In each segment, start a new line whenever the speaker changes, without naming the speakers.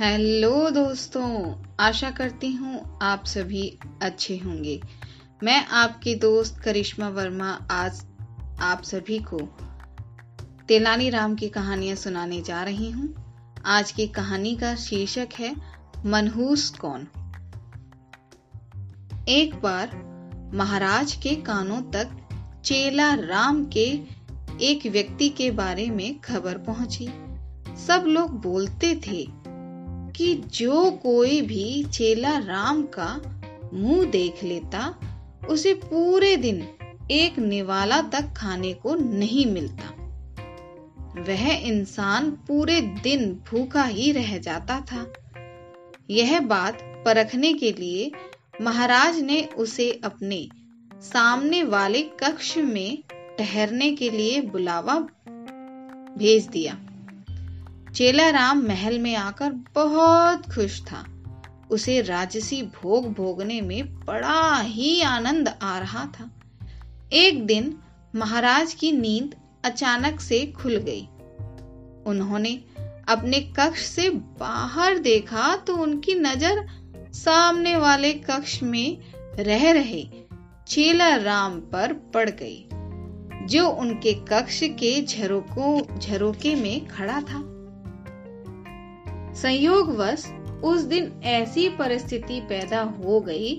Hello दोस्तों, आशा करती हूँ आप सभी अच्छे होंगे। मैं आपकी दोस्त करिश्मा वर्मा आज आप सभी को तेलानी राम की कहानियाँ सुनाने जा रही हूँ। आज की कहानी का शीर्षक है, मनहूस कौन? एक बार महाराज के कानों तक चेला राम के एक व्यक्ति के बारे में खबर पहुँची। सब लोग बोलते थे कि जो कोई भी चेला राम का मुँह देख लेता, उसे पूरे दिन एक निवाला तक खाने को नहीं मिलता। वह इंसान पूरे दिन भूखा ही रह जाता था। यह बात परखने के लिए महाराज ने उसे अपने सामने वाले कक्ष में ठहरने के लिए बुलावा भेज दिया। चेला राम महल में आकर बहुत खुश था। उसे राजसी भोग भोगने में बड़ा ही आनंद आ रहा था। एक दिन महाराज की नींद अचानक से खुल गई। उन्होंने अपने कक्ष से बाहर देखा तो उनकी नज़र सामने वाले कक्ष में रह रहे चेला राम पर पड़ गई, जो उनके कक्ष के झरोकों झरोके में खड़ा था। संयोगवश उस दिन ऐसी परिस्थिति पैदा हो गई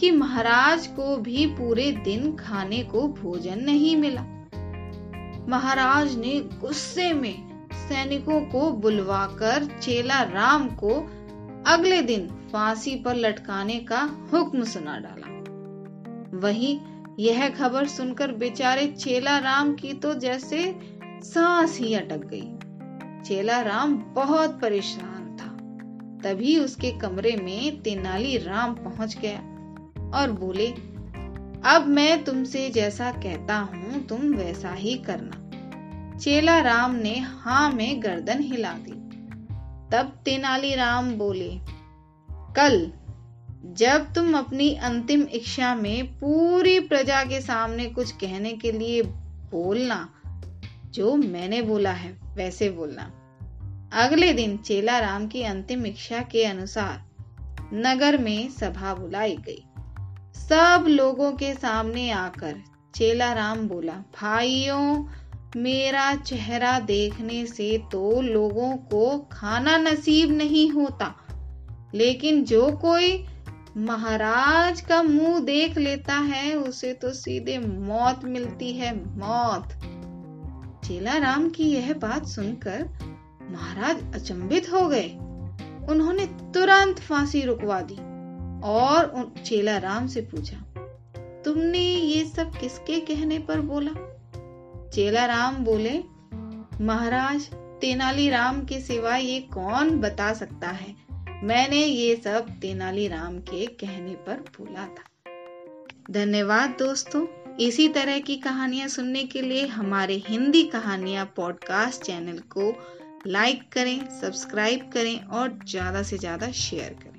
कि महाराज को भी पूरे दिन खाने को भोजन नहीं मिला। महाराज ने गुस्से में सैनिकों को बुलवाकर चेला राम को अगले दिन फांसी पर लटकाने का हुक्म सुना डाला। वहीं यह खबर सुनकर बेचारे चेला राम की तो जैसे सांस ही अटक गई। चेला राम बहुत परेशान तभी उसके कमरे में तेनाली राम पहुँच गया और बोले, अब मैं तुमसे जैसा कहता हूँ, तुम वैसा ही करना। चेला राम ने हाँ में गर्दन हिला दी। तब तेनालीराम बोले, कल जब तुम अपनी अंतिम इच्छा में पूरी प्रजा के सामने कुछ कहने के लिए बोलना, जो मैंने बोला है, वैसे बोलना। अगले दिन चेला राम की अंतिम इच्छा के अनुसार नगर में सभा बुलाई गई। सब लोगों के सामने आकर चेला राम बोला, भाइयों, मेरा चेहरा देखने से तो लोगों को खाना नसीब नहीं होता, लेकिन जो कोई महाराज का मुँह देख लेता है, उसे तो सीधे मौत मिलती है, मौत। चेला राम की यह बात सुनकर महाराज अचंभित हो गए। उन्होंने तुरंत फांसी रुकवा दी और चेला राम से पूछा, तुमने ये सब किसके कहने पर बोला? चेला राम बोले, महाराज, तेनाली राम के सिवा ये कौन बता सकता है? मैंने ये सब तेनाली राम के कहने पर बोला था। धन्यवाद दोस्तों, इसी तरह की कहानियाँ सुनने के लिए हमारे हिंदी कहानियाँ पॉडकास्ट चैनल को लाइक करें सब्सक्राइब करें और ज़्यादा से ज़्यादा शेयर करें।